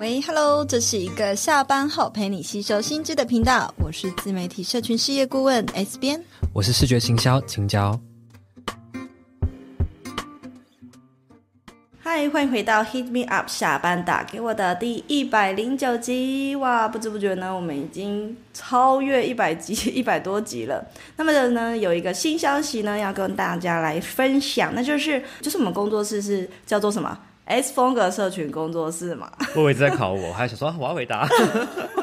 喂，Hello，这是一个下班后陪你吸收新知的频道，我是自媒体社群事业顾问 S 编，我是视觉行销青椒。嗨，欢迎回到 Hit Me Up 下班打给我的第一百零九集，哇，不知不觉呢，我们已经超越一百集，一百多集了。那么呢，有一个新消息呢，要跟大家来分享，那就是，就是我们工作室是叫做什么？S 风格社群工作室嘛，我一直在考我，还想说我要回答。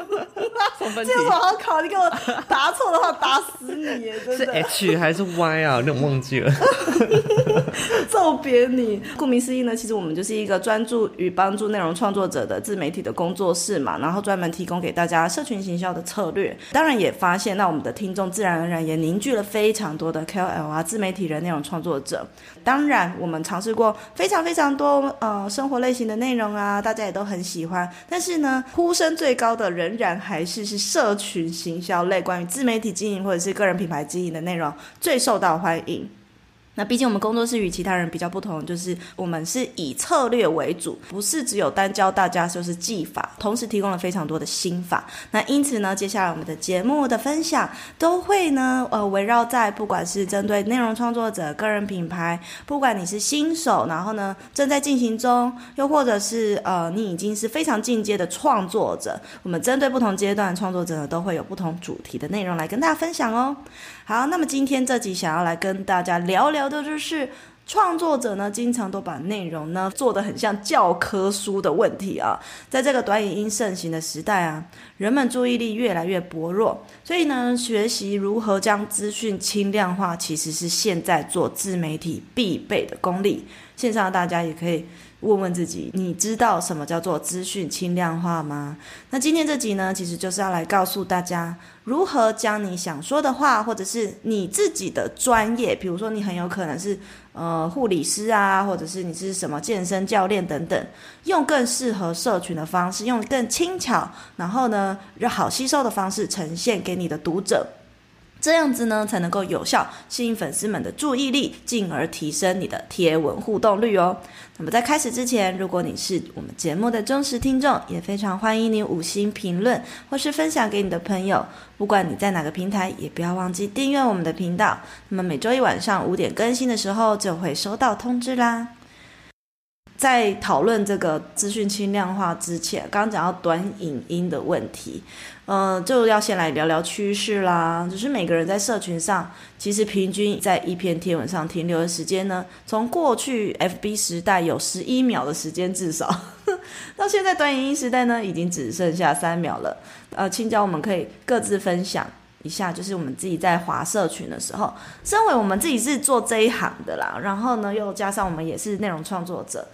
这有什么好考？你给我答错的话，打死你耶！真的是 H 还是 Y 啊？那我忘记了。揍扁你！顾名思义呢，其实我们就是一个专注于帮助内容创作者的自媒体的工作室嘛，然后专门提供给大家社群行销的策略。当然也发现，那我们的听众自然而然也凝聚了非常多的 KOL 啊，自媒体人、内容创作者。当然，我们尝试过非常非常多呃生活类型的内容啊，大家也都很喜欢。但是呢，呼声最高的仍然还是是社群行销类，关于自媒体经营或者是个人品牌经营的内容最受到欢迎。那毕竟我们工作室与其他人比较不同，就是我们是以策略为主，不是只有单教大家就是技法，同时提供了非常多的心法。那因此呢，接下来我们的节目的分享都会呢，呃，围绕在不管是针对内容创作者、个人品牌，不管你是新手，然后呢正在进行中，又或者是呃你已经是非常进阶的创作者，我们针对不同阶段的创作者呢，都会有不同主题的内容来跟大家分享哦。好，那么今天这集想要来跟大家聊聊的就是创作者呢，经常都把内容呢做得很像教科书的问题啊。在这个短影音盛行的时代啊，人们注意力越来越薄弱，所以呢，学习如何将资讯轻量化，其实是现在做自媒体必备的功力。线上大家也可以问问自己，你知道什么叫做资讯轻量化吗？那今天这集呢，其实就是要来告诉大家，如何将你想说的话，或者是你自己的专业，比如说你很有可能是呃护理师啊，或者是你是什么健身教练等等，用更适合社群的方式，用更轻巧，然后呢，好吸收的方式呈现给你的读者。这样子呢，才能够有效吸引粉丝们的注意力，进而提升你的贴文互动率哦。那么在开始之前，如果你是我们节目的忠实听众，也非常欢迎你五星评论或是分享给你的朋友。不管你在哪个平台，也不要忘记订阅我们的频道。那么每周一晚上五点更新的时候，就会收到通知啦。在讨论这个资讯轻量化之前，刚刚讲到短影音的问题，嗯、就要先来聊聊趋势啦。就是每个人在社群上，其实平均在一篇贴文上停留的时间呢，从过去 FB 时代有十一秒的时间至少，到现在短影音时代呢，已经只剩下三秒了。呃，青椒我们可以各自分享一下，就是我们自己在华社群的时候，身为我们自己是做这一行的啦，然后呢，又加上我们也是内容创作者。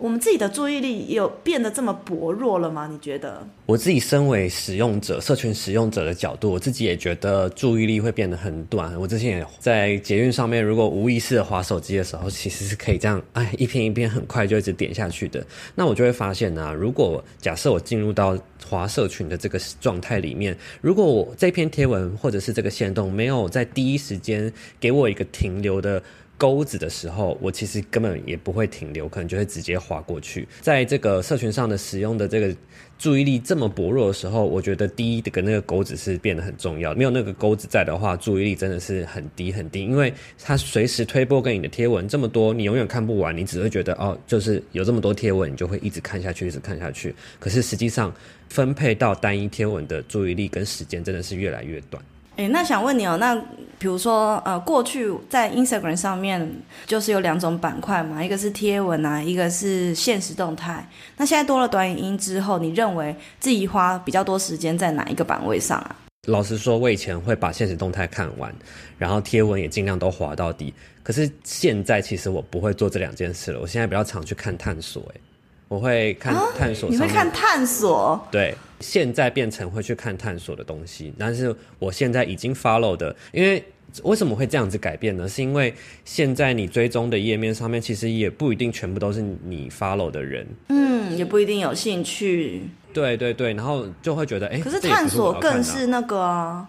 我们自己的注意力有变得这么薄弱了吗？你觉得？我自己身为使用者、社群使用者的角度，我自己也觉得注意力会变得很短。我之前也在捷运上面，如果无意识的滑手机的时候，其实是可以这样，哎，一篇一篇很快就一直点下去的。那我就会发现呢、如果假设我进入到滑社群的这个状态里面，如果我这篇贴文或者是这个线动没有在第一时间给我一个停留的。钩子的时候，我其实根本也不会停留，可能就会直接划过去。在这个社群上的使用的这个注意力这么薄弱的时候，我觉得第一的个那个钩子是变得很重要。没有那个钩子在的话，注意力真的是很低很低，因为它随时推播给你的贴文这么多，你永远看不完，你只会觉得哦，就是有这么多贴文，你就会一直看下去，一直看下去。可是实际上分配到单一贴文的注意力跟时间真的是越来越短。诶，那想问你哦，那比如说，呃，过去在 Instagram 上面就是有两种板块嘛，一个是贴文啊，一个是现实动态。那现在多了短影音之后，你认为自己花比较多时间在哪一个版位上啊？老实说，我以前会把现实动态看完，然后贴文也尽量都滑到底。可是现在其实我不会做这两件事了，我现在比较常去看探索，诶。我会看探索，啊，你会看探索？对，现在变成会去看探索的东西，但是我现在已经 follow 的，因为为什么会这样子改变呢？是因为现在你追踪的页面上面，其实也不一定全部都是你 follow 的人，嗯，也不一定有兴趣。对对对，然后就会觉得，哎，可是探索更是那个啊。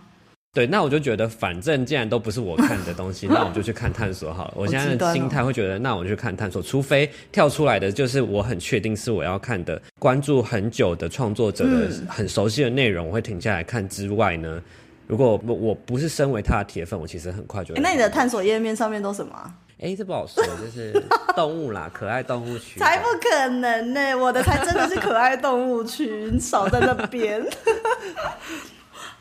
对，那我就觉得，反正既然都不是我看的东西，那我就去看探索好了。我现在的心态会觉得，那我就去看探索，除非跳出来的就是我很确定是我要看的，关注很久的创作者的很熟悉的内容，我会停下来看之外呢，如果我我不是身为他的铁粉，我其实很快就会。那你的探索页面上面都什么？哎，这不好说，就是动物啦，可爱动物区。才不可能呢，我的才真的是可爱动物区，你少在那边。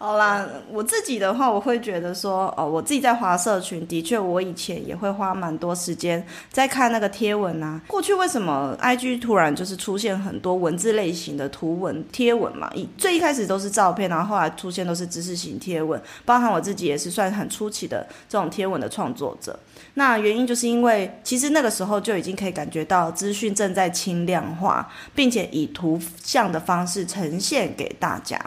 好啦，我自己的话，我会觉得说，哦，我自己在华社群，的确，我以前也会花蛮多时间在看那个贴文啊。过去为什么 IG 突然就是出现很多文字类型的图文贴文嘛？一最一开始都是照片，然后后来出现都是知识型贴文，包含我自己也是算很初期的这种贴文的创作者。那原因就是因为，其实那个时候就已经可以感觉到资讯正在轻量化，并且以图像的方式呈现给大家。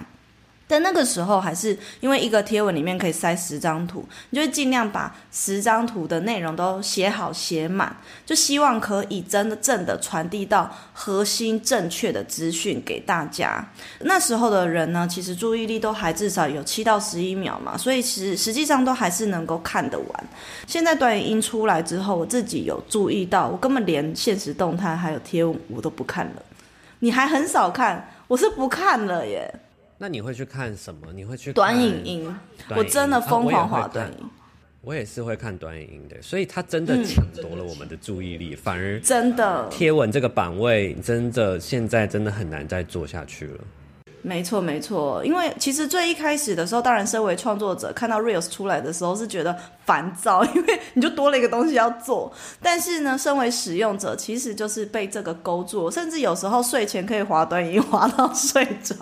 在那个时候，还是因为一个贴文里面可以塞十张图，你就会尽量把十张图的内容都写好写满，就希望可以真的正的传递到核心正确的资讯给大家。那时候的人呢，其实注意力都还至少有七到十一秒嘛，所以其实实际上都还是能够看得完。现在短影音出来之后，我自己有注意到，我根本连现实动态还有贴文我都不看了。你还很少看，我是不看了耶。那你会去看什么？你会去看短影音？我真的疯狂划短影。我也是会看短影音的，所以它真的抢夺了我们的注意力，嗯、反而真的贴文这个版位真的现在真的很难再做下去了。没错，没错，因为其实最一开始的时候，当然身为创作者，看到 Reels 出来的时候是觉得烦躁，因为你就多了一个东西要做。但是呢，身为使用者，其实就是被这个勾住，甚至有时候睡前可以滑短影音，滑到睡着，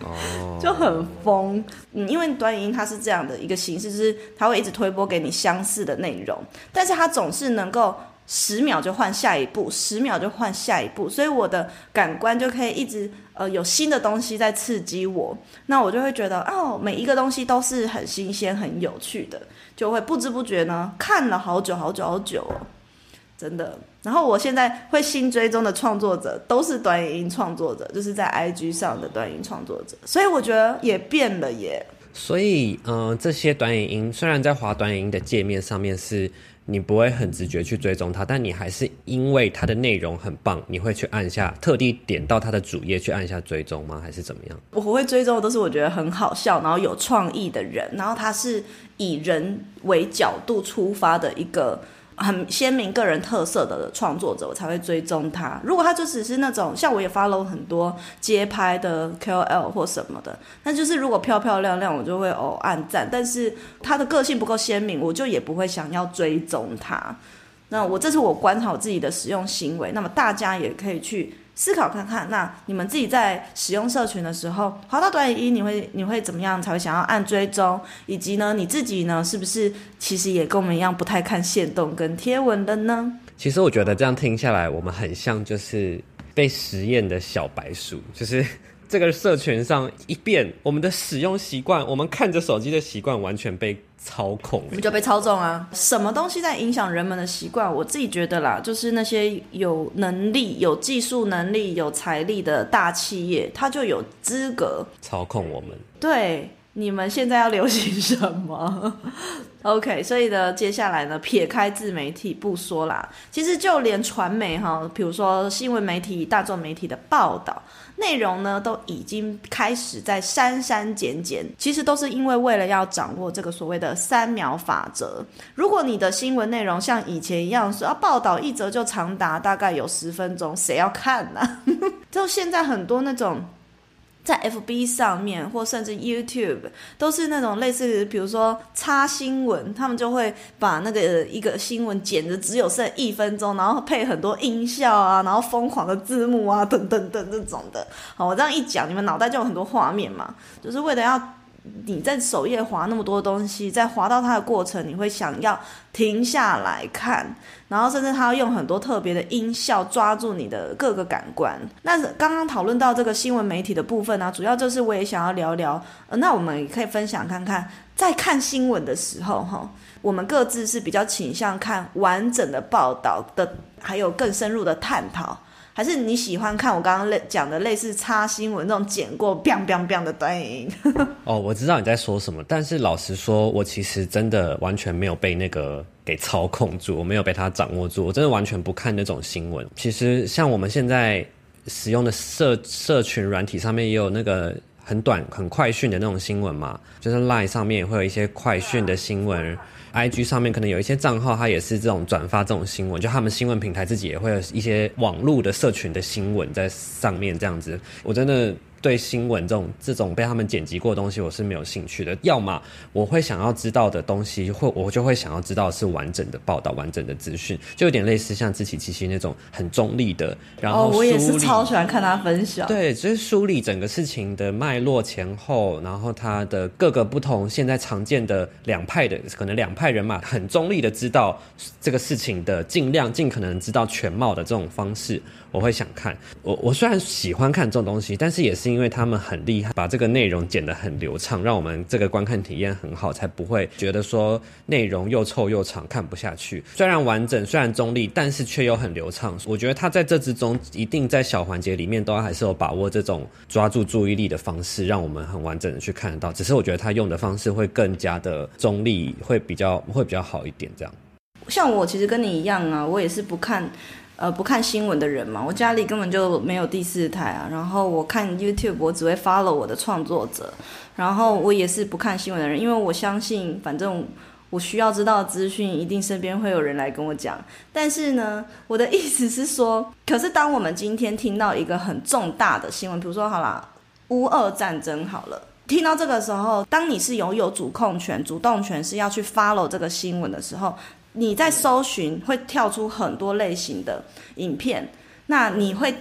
哦，就很疯。嗯，因为短影音它是这样的一个形式，就是它会一直推播给你相似的内容，但是它总是能够。十秒就换下一步，十秒就换下一步，所以我的感官就可以一直呃有新的东西在刺激我，那我就会觉得哦，每一个东西都是很新鲜、很有趣的，就会不知不觉呢看了好久好久好久哦，真的。然后我现在会新追踪的创作者都是短影音创作者，就是在 IG 上的短影音创作者，所以我觉得也变了耶。所以嗯、这些短影音虽然在滑短影音的界面上面是。你不会很直觉去追踪它，但你还是因为它的内容很棒，你会去按下特地点到它的主页去按下追踪吗？还是怎么样？我会追踪的都是我觉得很好笑，然后有创意的人，然后他是以人为角度出发的一个。很鲜明个人特色的创作者，我才会追踪他。如果他就只是那种像我也 follow 很多街拍的 KOL 或什么的，那就是如果漂漂亮亮，我就会哦暗赞。但是他的个性不够鲜明，我就也不会想要追踪他。那我这是我观察我自己的使用行为，那么大家也可以去。思考看看，那你们自己在使用社群的时候，滑到短语一，你会你会怎么样才会想要按追踪？以及呢，你自己呢，是不是其实也跟我们一样不太看线动跟贴文的呢？其实我觉得这样听下来，我们很像就是被实验的小白鼠，就是这个社群上一变，我们的使用习惯，我们看着手机的习惯完全被。操控，你就被操纵啊！什么东西在影响人们的习惯？我自己觉得啦，就是那些有能力、有技术能力、有财力的大企业，它就有资格操控我们。对，你们现在要流行什么？OK，所以呢，接下来呢，撇开自媒体不说啦，其实就连传媒哈，比如说新闻媒体、大众媒体的报道。内容呢，都已经开始在删删减减，其实都是因为为了要掌握这个所谓的三秒法则。如果你的新闻内容像以前一样说，要报道一则就长达大概有十分钟，谁要看呢、啊？就现在很多那种。在 FB 上面，或甚至 YouTube，都是那种类似，比如说插新闻，他们就会把那个一个新闻剪得只有剩一分钟，然后配很多音效啊，然后疯狂的字幕啊，等等等这种的。好，我这样一讲，你们脑袋就有很多画面嘛，就是为了要。你在首页滑那么多东西，在滑到它的过程，你会想要停下来看，然后甚至它要用很多特别的音效抓住你的各个感官。那刚刚讨论到这个新闻媒体的部分呢、主要就是我也想要聊聊，呃，那我们也可以分享看看，在看新闻的时候，哈，我们各自是比较倾向看完整的报道的，还有更深入的探讨。还是你喜欢看我刚刚类讲的类似插新闻那种剪过 biang biang biang 的短影音？哦，我知道你在说什么，但是老实说，我其实真的完全没有被那个给操控住，我没有被他掌握住，我真的完全不看那种新闻。其实像我们现在使用的社社群软体上面也有那个。很短、很快讯的那种新闻嘛，就是 Line 上面也会有一些快讯的新闻，IG 上面可能有一些账号，它也是这种转发这种新闻，就他们新闻平台自己也会有一些网络的社群的新闻在上面这样子，我真的。对新闻这种这种被他们剪辑过的东西，我是没有兴趣的。要么我会想要知道的东西，会我就会想要知道是完整的报道、完整的资讯，就有点类似像自己七七那种很中立的。然后、哦、我也是超喜欢看他分享。对，就是梳理整个事情的脉络前后，然后他的各个不同现在常见的两派的可能两派人马很中立的知道这个事情的，尽量尽可能知道全貌的这种方式。我会想看，我我虽然喜欢看这种东西，但是也是因为他们很厉害，把这个内容剪得很流畅，让我们这个观看体验很好，才不会觉得说内容又臭又长，看不下去。虽然完整，虽然中立，但是却又很流畅。我觉得他在这之中，一定在小环节里面都还是有把握这种抓住注意力的方式，让我们很完整的去看得到。只是我觉得他用的方式会更加的中立，会比较会比较好一点。这样，像我其实跟你一样啊，我也是不看。呃，不看新闻的人嘛，我家里根本就没有第四台啊。然后我看 YouTube，我只会 follow 我的创作者。然后我也是不看新闻的人，因为我相信，反正我需要知道资讯，一定身边会有人来跟我讲。但是呢，我的意思是说，可是当我们今天听到一个很重大的新闻，比如说好啦，乌俄战争好了，听到这个时候，当你是拥有主控权、主动权，是要去 follow 这个新闻的时候。你在搜寻会跳出很多类型的影片，那你会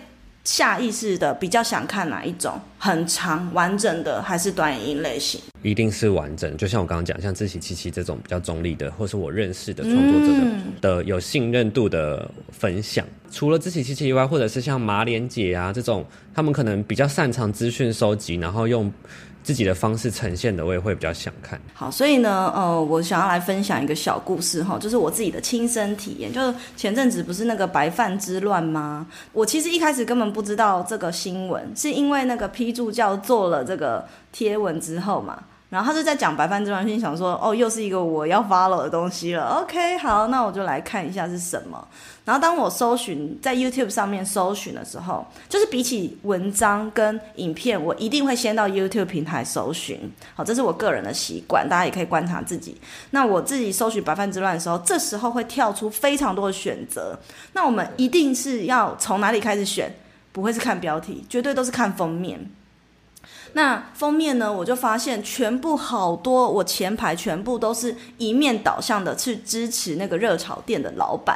下意识的比较想看哪一种？很长完整的还是短影音类型？一定是完整。就像我刚刚讲，像自喜七七这种比较中立的，或是我认识的创作者的、嗯、的有信任度的分享。除了自喜七七以外，或者是像马连姐啊这种，他们可能比较擅长资讯收集，然后用。自己的方式呈现的，我也会比较想看。好，所以呢，呃，我想要来分享一个小故事哈，就是我自己的亲身体验。就是前阵子不是那个白饭之乱吗？我其实一开始根本不知道这个新闻，是因为那个批助教做了这个贴文之后嘛。然后他就在讲白饭之乱，心想说，哦，又是一个我要 follow 的东西了。OK，好，那我就来看一下是什么。然后当我搜寻在 YouTube 上面搜寻的时候，就是比起文章跟影片，我一定会先到 YouTube 平台搜寻。好，这是我个人的习惯，大家也可以观察自己。那我自己搜寻白饭之乱的时候，这时候会跳出非常多的选择。那我们一定是要从哪里开始选？不会是看标题，绝对都是看封面。那封面呢，我就发现全部好多，我前排全部都是一面倒向的去支持那个热炒店的老板，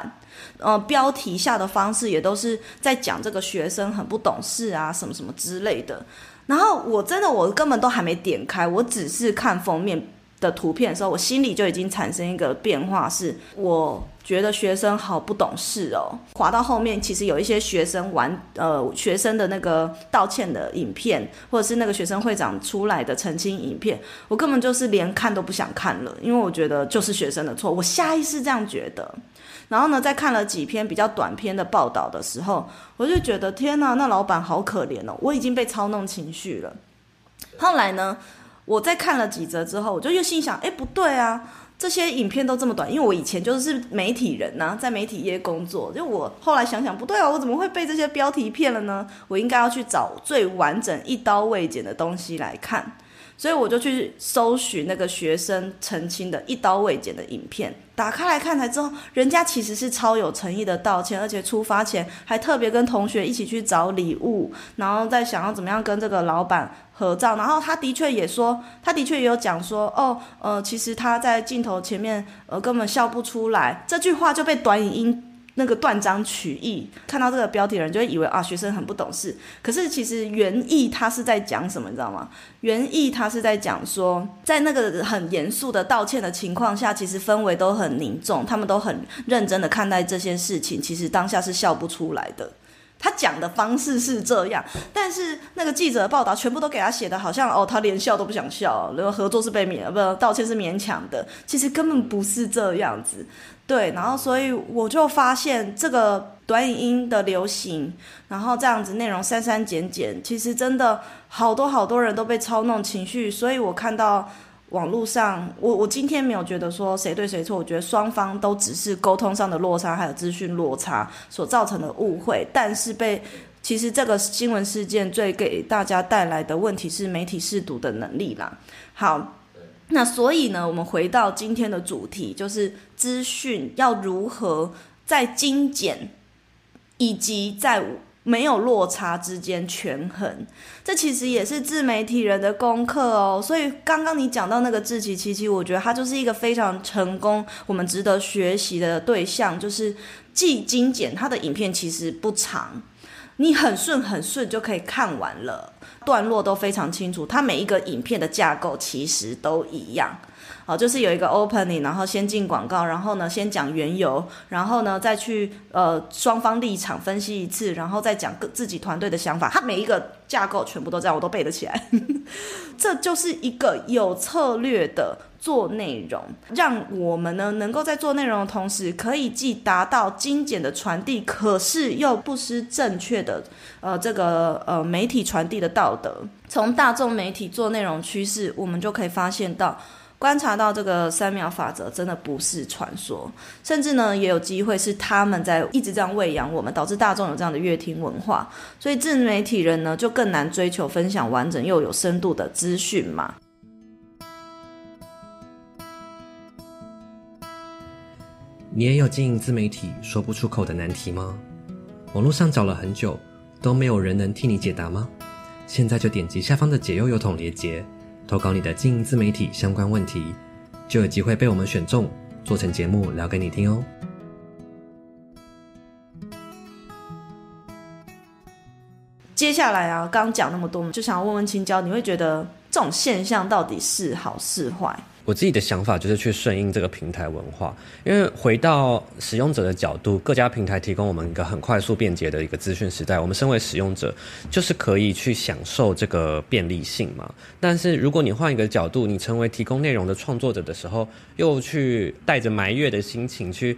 呃，标题下的方式也都是在讲这个学生很不懂事啊，什么什么之类的。然后我真的我根本都还没点开，我只是看封面的图片的时候，我心里就已经产生一个变化，是我觉得学生好不懂事哦。滑到后面，其实有一些学生玩，呃，学生的那个道歉的影片，或者是那个学生会长出来的澄清影片，我根本就是连看都不想看了，因为我觉得就是学生的错，我下意识这样觉得。然后呢，在看了几篇比较短篇的报道的时候，我就觉得天哪，那老板好可怜哦，我已经被操弄情绪了。后来呢，我在看了几则之后，我就又心想，哎，不对啊，这些影片都这么短，因为我以前就是媒体人呐、在媒体业工作，就我后来想想，不对啊，我怎么会被这些标题骗了呢？我应该要去找最完整、一刀未剪的东西来看。所以我就去搜寻那个学生澄清的一刀未剪的影片，打开来看才知道，人家其实是超有诚意的道歉，而且出发前还特别跟同学一起去找礼物，然后再想要怎么样跟这个老板合照，然后他的确也说，他的确也有讲说，哦，呃，其实他在镜头前面，呃，根本笑不出来，这句话就被短影音。那个断章取义，看到这个标题的人就会以为啊，学生很不懂事。可是其实原意他是在讲什么，你知道吗？原意他是在讲说，在那个很严肃的道歉的情况下，其实氛围都很凝重，他们都很认真的看待这些事情，其实当下是笑不出来的。他讲的方式是这样，但是那个记者的报道全部都给他写的好像哦，他连笑都不想笑，然后合作是被勉，不道歉是勉强的，其实根本不是这样子。对，然后所以我就发现这个短影音的流行，然后这样子内容删删减减，其实真的好多好多人都被操弄情绪，所以我看到。网络上，我我今天没有觉得说谁对谁错，我觉得双方都只是沟通上的落差，还有资讯落差所造成的误会。但是被其实这个新闻事件最给大家带来的问题是媒体试读的能力啦。好，那所以呢，我们回到今天的主题，就是资讯要如何在精简以及在。没有落差之间权衡，这其实也是自媒体人的功课哦。所以刚刚你讲到那个志祺七七，我觉得他就是一个非常成功、我们值得学习的对象。就是既精简，他的影片其实不长，你很顺很顺就可以看完了，段落都非常清楚。他每一个影片的架构其实都一样。好，就是有一个 opening，然后先进广告，然后呢先讲缘由，然后呢再去呃双方立场分析一次，然后再讲各自己团队的想法。他每一个架构全部都这样，我都背得起来。这就是一个有策略的做内容，让我们呢能够在做内容的同时，可以既达到精简的传递，可是又不失正确的呃这个呃媒体传递的道德。从大众媒体做内容趋势，我们就可以发现到。观察到这个三秒法则真的不是传说，甚至呢也有机会是他们在一直这样喂养我们，导致大众有这样的乐听文化，所以自媒体人呢就更难追求分享完整又有深度的资讯嘛。你也有经营自媒体说不出口的难题吗？网络上找了很久都没有人能替你解答吗？现在就点击下方的解忧邮筒连结。投稿你的经营自媒体相关问题，就有机会被我们选中，做成节目聊给你听哦。接下来啊，刚讲那么多，就想要问问青椒，你会觉得这种现象到底是好是坏？我自己的想法就是去顺应这个平台文化，因为回到使用者的角度，各家平台提供我们一个很快速便捷的一个资讯时代，我们身为使用者就是可以去享受这个便利性嘛。但是如果你换一个角度，你成为提供内容的创作者的时候，又去带着埋怨的心情去。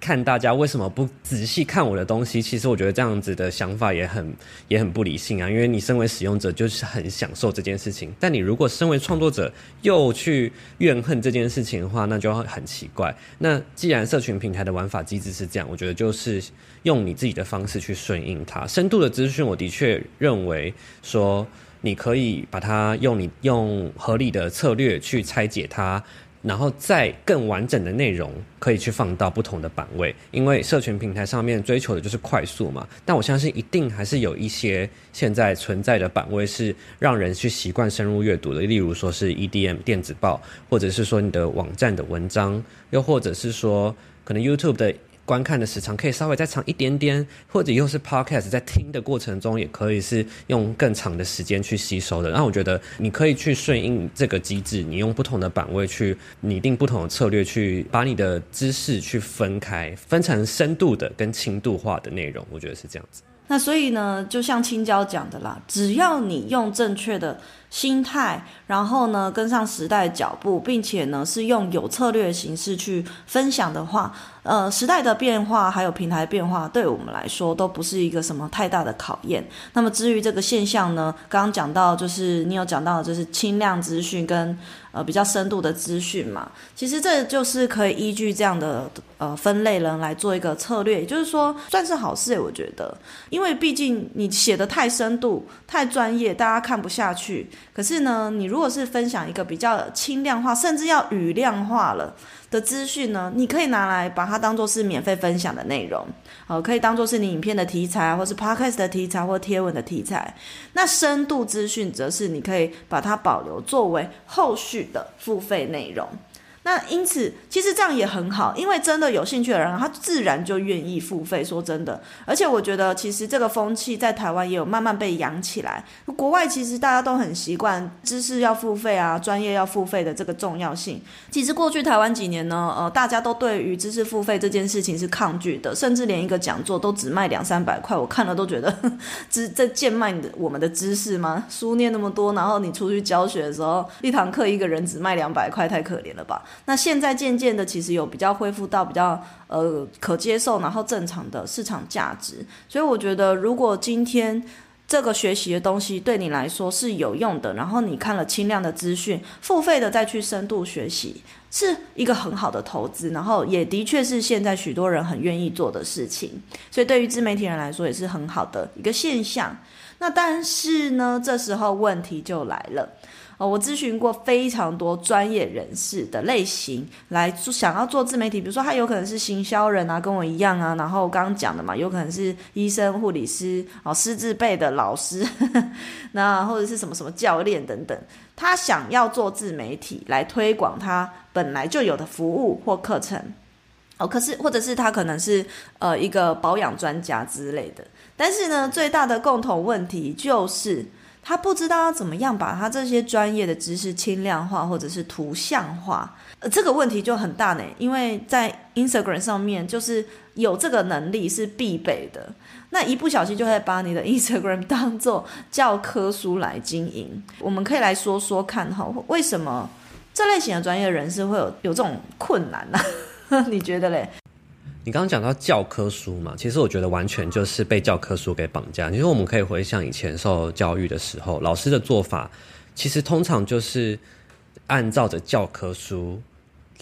看大家为什么不仔细看我的东西？其实我觉得这样子的想法也很也很不理性啊。因为你身为使用者就是很享受这件事情，但你如果身为创作者又去怨恨这件事情的话，那就很奇怪。那既然社群平台的玩法机制是这样，我觉得就是用你自己的方式去顺应它。深度的资讯，我的确认为说你可以把它用你用合理的策略去拆解它。然后再更完整的内容可以去放到不同的版位，因为社群平台上面追求的就是快速嘛。但我相信一定还是有一些现在存在的版位是让人去习惯深入阅读的，例如说是 EDM 电子报，或者是说你的网站的文章，又或者是说可能 YouTube 的。观看的时长可以稍微再长一点点，或者又是 podcast 在听的过程中，也可以是用更长的时间去吸收的。那我觉得你可以去顺应这个机制，你用不同的版位去拟定不同的策略，去把你的知识去分开，分成深度的跟轻度化的内容。我觉得是这样子。那所以呢，就像青椒讲的啦，只要你用正确的心态，然后呢跟上时代脚步，并且呢是用有策略的形式去分享的话。呃，时代的变化还有平台变化，对我们来说都不是一个什么太大的考验。那么至于这个现象呢，刚刚讲到就是你有讲到就是轻量资讯跟呃比较深度的资讯嘛，其实这就是可以依据这样的呃分类人来做一个策略，也就是说算是好事，我觉得，因为毕竟你写得太深度、太专业，大家看不下去。可是呢，你如果是分享一个比较轻量化，甚至要语量化了。的资讯呢，你可以拿来把它当做是免费分享的内容，好，可以当做是你影片的题材，或是 podcast 的题材，或贴文的题材。那深度资讯则是你可以把它保留作为后续的付费内容。那因此，其实这样也很好，因为真的有兴趣的人，他自然就愿意付费。说真的，而且我觉得，其实这个风气在台湾也有慢慢被养起来。国外其实大家都很习惯知识要付费啊，专业要付费的这个重要性。其实过去台湾几年呢，呃，大家都对于知识付费这件事情是抗拒的，甚至连一个讲座都只卖两三百块，我看了都觉得，这这贱卖你的我们的知识吗？书念那么多，然后你出去教学的时候，一堂课一个人只卖两百块，太可怜了吧？那现在渐渐的，其实有比较恢复到比较呃可接受，然后正常的市场价值。所以我觉得，如果今天这个学习的东西对你来说是有用的，然后你看了轻量的资讯，付费的再去深度学习，是一个很好的投资。然后也的确是现在许多人很愿意做的事情。所以对于自媒体人来说，也是很好的一个现象。那但是呢，这时候问题就来了。哦，我咨询过非常多专业人士的类型来，想要做自媒体，比如说他有可能是行销人啊，跟我一样啊，然后刚刚讲的嘛，有可能是医生、护理师，哦，师资辈的老师，呵呵，那或者是什么什么教练等等，他想要做自媒体来推广他本来就有的服务或课程，哦，可是或者是他可能是呃一个保养专家之类的，但是呢，最大的共同问题就是。他不知道要怎么样把他这些专业的知识轻量化或者是图像化，呃，这个问题就很大呢。因为在 Instagram 上面，就是有这个能力是必备的，那一不小心就会把你的 Instagram 当做教科书来经营。我们可以来说说看哈，为什么这类型的专业人士会有有这种困难呢？你觉得嘞？你刚刚讲到教科书嘛，其实我觉得完全就是被教科书给绑架。你说我们可以回想以前受教育的时候，老师的做法，其实通常就是按照着教科书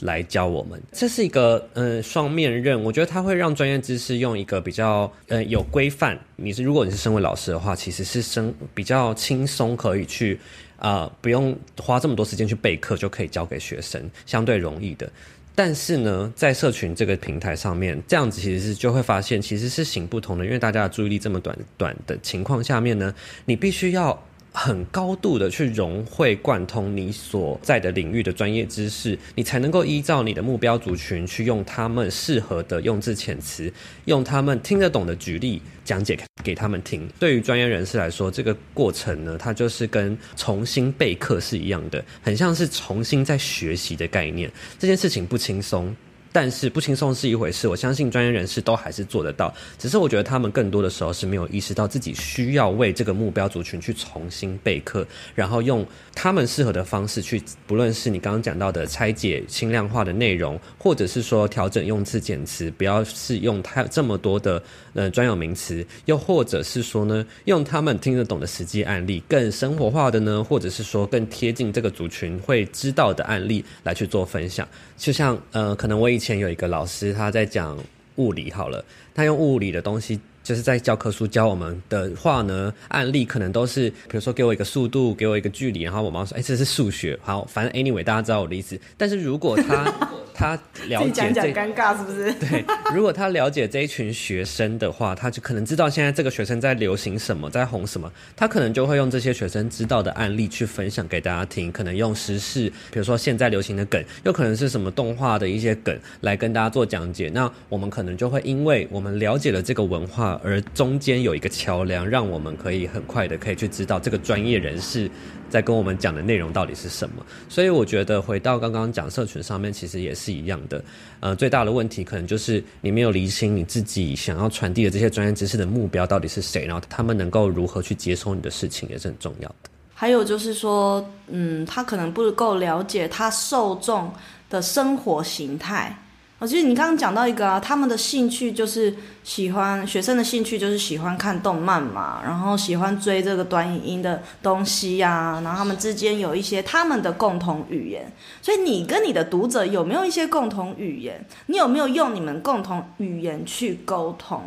来教我们。这是一个嗯双面刃，我觉得它会让专业知识用一个比较呃有规范。你是如果你是身为老师的话，其实是生比较轻松可以去啊、不用花这么多时间去备课就可以教给学生，相对容易的。但是呢，在社群这个平台上面，这样子其实是就会发现其实是行不通的，因为大家的注意力这么短短的情况下面呢，你必须要。很高度的去融会贯通你所在的领域的专业知识，你才能够依照你的目标族群去用他们适合的用字遣词，用他们听得懂的举例讲解给他们听。对于专业人士来说，这个过程呢，它就是跟重新备课是一样的，很像是重新在学习的概念。这件事情不轻松。但是不轻松是一回事，我相信专业人士都还是做得到。只是我觉得他们更多的时候是没有意识到自己需要为这个目标族群去重新备课，然后用他们适合的方式去，不论是你刚刚讲到的拆解轻量化的内容，或者是说调整用字遣词，不要是用太这么多的呃专有名词，又或者是说呢，用他们听得懂的实际案例，更生活化的呢，或者是说更贴近这个族群会知道的案例来去做分享。就像呃，可能我以前有一个老师，他在讲物理好了，他用物理的东西，就是在教科书教我们的话呢，案例可能都是，比如说给我一个速度，给我一个距离，然后我妈说，哎、这是数学，好，反正 anyway，大家知道我的意思。但是如果他他了解这，尴尬是不是？对，如果他了解这一群学生的话，他就可能知道现在这个学生在流行什么，在红什么，他可能就会用这些学生知道的案例去分享给大家听，可能用时事，比如说现在流行的梗，又可能是什么动画的一些梗来跟大家做讲解。那我们可能就会因为我们了解了这个文化，而中间有一个桥梁，让我们可以很快的可以去知道这个专业人士。在跟我们讲的内容到底是什么？所以我觉得回到刚刚讲社群上面，其实也是是一样的。呃，最大的问题可能就是你没有厘清你自己想要传递的这些专业知识的目标到底是谁，然后他们能够如何去接收你的事情，也是很重要的。还有就是说，嗯，他可能不够了解他受众的生活形态。我记得你刚刚讲到一个啊，他们的兴趣就是喜欢学生的兴趣就是喜欢看动漫嘛，然后喜欢追这个短影音的东西呀、然后他们之间有一些他们的共同语言，所以你跟你的读者有没有一些共同语言？你有没有用你们共同语言去沟通？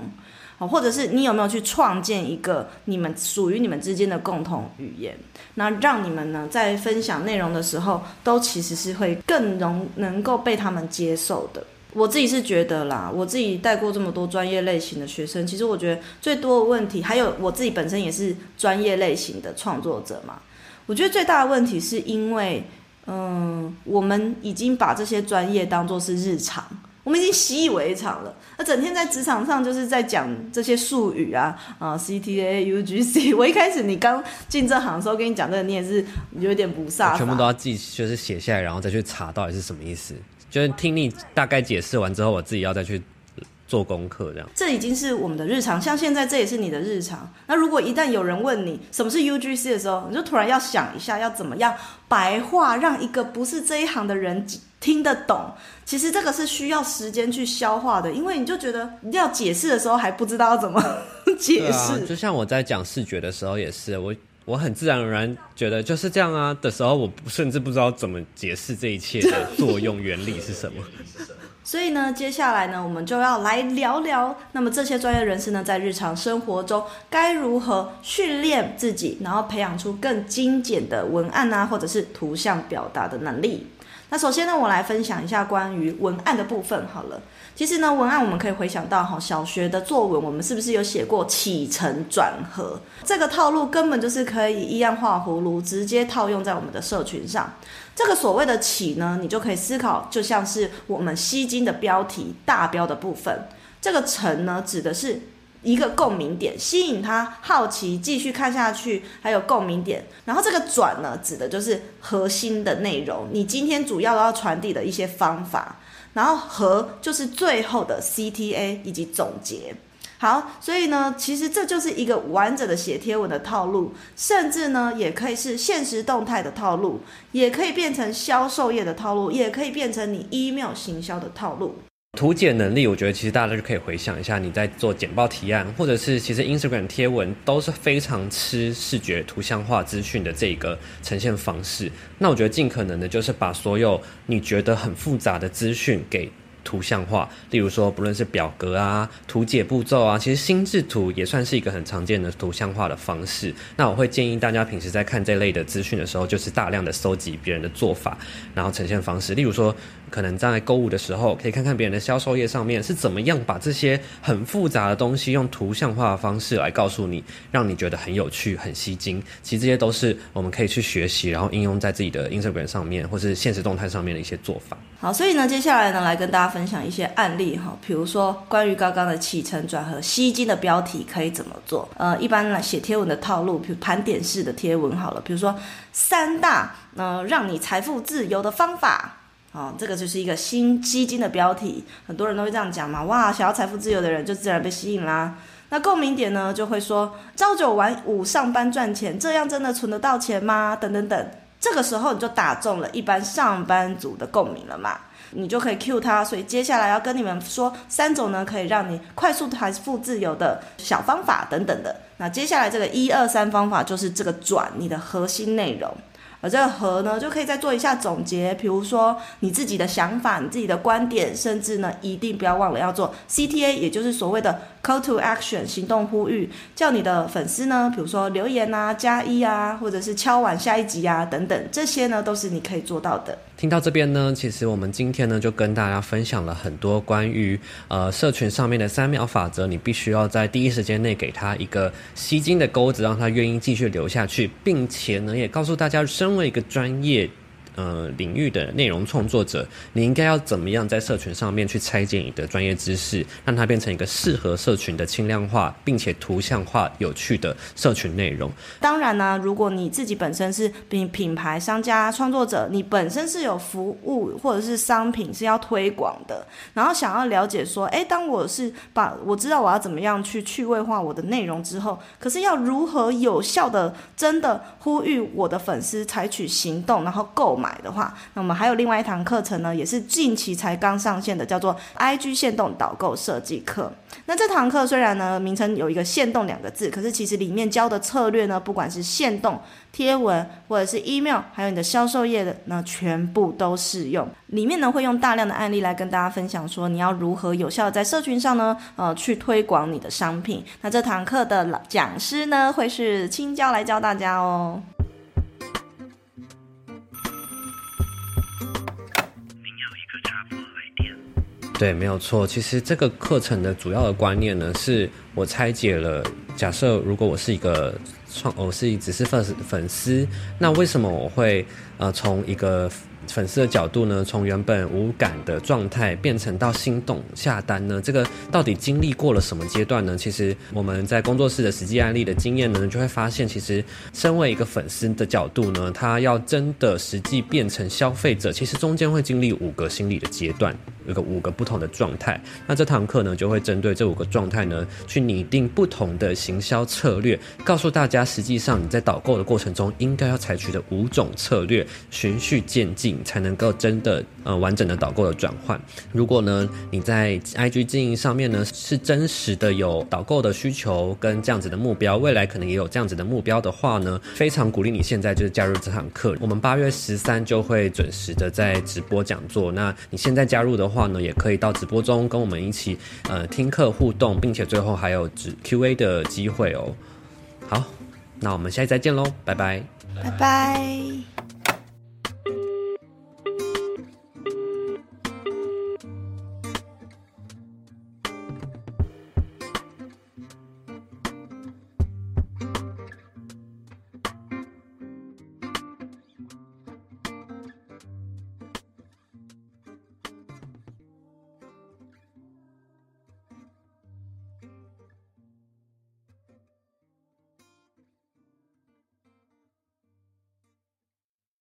或者是你有没有去创建一个你们属于你们之间的共同语言？那让你们呢在分享内容的时候，都其实是会更容能够被他们接受的。我自己是觉得啦，我自己带过这么多专业类型的学生，其实我觉得最多的问题，还有我自己本身也是专业类型的创作者嘛。我觉得最大的问题是因为，嗯，我们已经把这些专业当做是日常。我们已经习以为常了，那整天在职场上就是在讲这些术语啊啊，CTA、UGC。我一开始你刚进这行的时候跟你讲这个，你也是有点不飒。全部都要记，就是写下来，然后再去查到底是什么意思。就是听你大概解释完之后，我自己要再去做功课，这样。这已经是我们的日常，像现在这也是你的日常。那如果一旦有人问你什么是 UGC 的时候，你就突然要想一下，要怎么样白话让一个不是这一行的人。听得懂，其实这个是需要时间去消化的，因为你就觉得要解释的时候还不知道要怎么 解释。啊，就像我在讲视觉的时候也是，我我很自然而然觉得就是这样啊的时候，我甚至不知道怎么解释这一切的作用原理是什么。所以呢，接下来呢，我们就要来聊聊，那么这些专业人士呢，在日常生活中该如何训练自己，然后培养出更精简的文案啊，或者是图像表达的能力。那首先呢，我来分享一下关于文案的部分好了。其实呢，文案我们可以回想到哈，小学的作文，我们是不是有写过起承转合这个套路？根本就是可以一样画葫芦，直接套用在我们的社群上。这个所谓的起呢，你就可以思考，就像是我们吸睛的标题大标的部分。这个承呢，指的是。一个共鸣点，吸引他好奇继续看下去，还有共鸣点。然后这个转呢，指的就是核心的内容，你今天主要要传递的一些方法。然后和就是最后的 CTA 以及总结。好，所以呢，其实这就是一个完整的写贴文的套路，甚至呢，也可以是限时动态的套路，也可以变成销售业的套路，也可以变成你 email 行销的套路。图解能力，我觉得其实大家就可以回想一下，你在做简报提案，或者是其实 Instagram 贴文都是非常吃视觉图像化资讯的这个呈现方式。那我觉得尽可能的就是把所有你觉得很复杂的资讯给图像化，例如说不论是表格啊、图解步骤啊，其实心智图也算是一个很常见的图像化的方式。那我会建议大家平时在看这类的资讯的时候，就是大量的搜集别人的做法，然后呈现方式，例如说。可能在购物的时候，可以看看别人的销售页上面是怎么样把这些很复杂的东西用图像化的方式来告诉你，让你觉得很有趣、很吸睛。其实这些都是我们可以去学习，然后应用在自己的 Instagram 上面，或是现实动态上面的一些做法。好，所以呢，接下来呢，来跟大家分享一些案例哈，比如说关于刚刚的起承转合、吸睛的标题可以怎么做？呃，一般呢写贴文的套路，比如盘点式的贴文好了，比如说三大呃让你财富自由的方法。哦，这个就是一个新基金的标题，很多人都会这样讲嘛。哇，想要财富自由的人就自然被吸引啦。那共鸣点呢，就会说朝九晚五上班赚钱，这样真的存得到钱吗？等等等。这个时候你就打中了一般上班族的共鸣了嘛，你就可以 cue 他。所以接下来要跟你们说三种呢，可以让你快速财富自由的小方法等等的。那接下来这个一二三方法就是这个转你的核心内容。而这个和呢，就可以再做一下总结，比如说你自己的想法、你自己的观点，甚至呢，一定不要忘了要做 CTA，也就是所谓的 Call to Action 行动呼吁，叫你的粉丝呢，比如说留言啊、加一啊，或者是敲完下一集啊等等，这些呢都是你可以做到的。听到这边呢，其实我们今天呢就跟大家分享了很多关于呃社群上面的三秒法则，你必须要在第一时间内给他一个吸睛的钩子，让他愿意继续留下去，并且呢也告诉大家，身为一个专业。呃，领域的内容创作者，你应该要怎么样在社群上面去拆解你的专业知识，让它变成一个适合社群的轻量化，并且图像化、有趣的社群内容。当然呢，如果你自己本身是品品牌商家、创作者，你本身是有服务或者是商品是要推广的，然后想要了解说，诶，当我是把我知道我要怎么样去趣味化我的内容之后，可是要如何有效的真的呼吁我的粉丝采取行动，然后购买。买的话，那我们还有另外一堂课程呢，也是近期才刚上线的，叫做 IG 限动导购设计课。那这堂课虽然呢名称有一个限动两个字，可是其实里面教的策略呢，不管是限动贴文或者是 email，还有你的销售页的呢，全部都适用。里面呢会用大量的案例来跟大家分享，说你要如何有效的在社群上呢，呃，去推广你的商品。那这堂课的老讲师呢，会是青椒来教大家哦。对，没有错。其实这个课程的主要的观念呢，是我拆解了。假设如果我是一个创，我是只是粉粉丝，那为什么我会呃从一个粉丝的角度呢，从原本无感的状态变成到心动下单呢？这个到底经历过了什么阶段呢？其实我们在工作室的实际案例的经验呢，就会发现，其实身为一个粉丝的角度呢，他要真的实际变成消费者，其实中间会经历五个心理的阶段，有个五个不同的状态。那这堂课呢，就会针对这五个状态呢，去拟定不同的行销策略，告诉大家，实际上你在导购的过程中应该要采取的五种策略，循序渐进。才能够真的呃完整的导购的转换。如果呢你在 IG 经营上面呢是真实的有导购的需求跟这样子的目标，未来可能也有这样子的目标的话呢，非常鼓励你现在就是加入这堂课。我们八月十三就会准时的在直播讲座。那你现在加入的话呢，也可以到直播中跟我们一起呃听课互动，并且最后还有直 QA 的机会哦。好，那我们下期再见喽，拜拜，拜拜。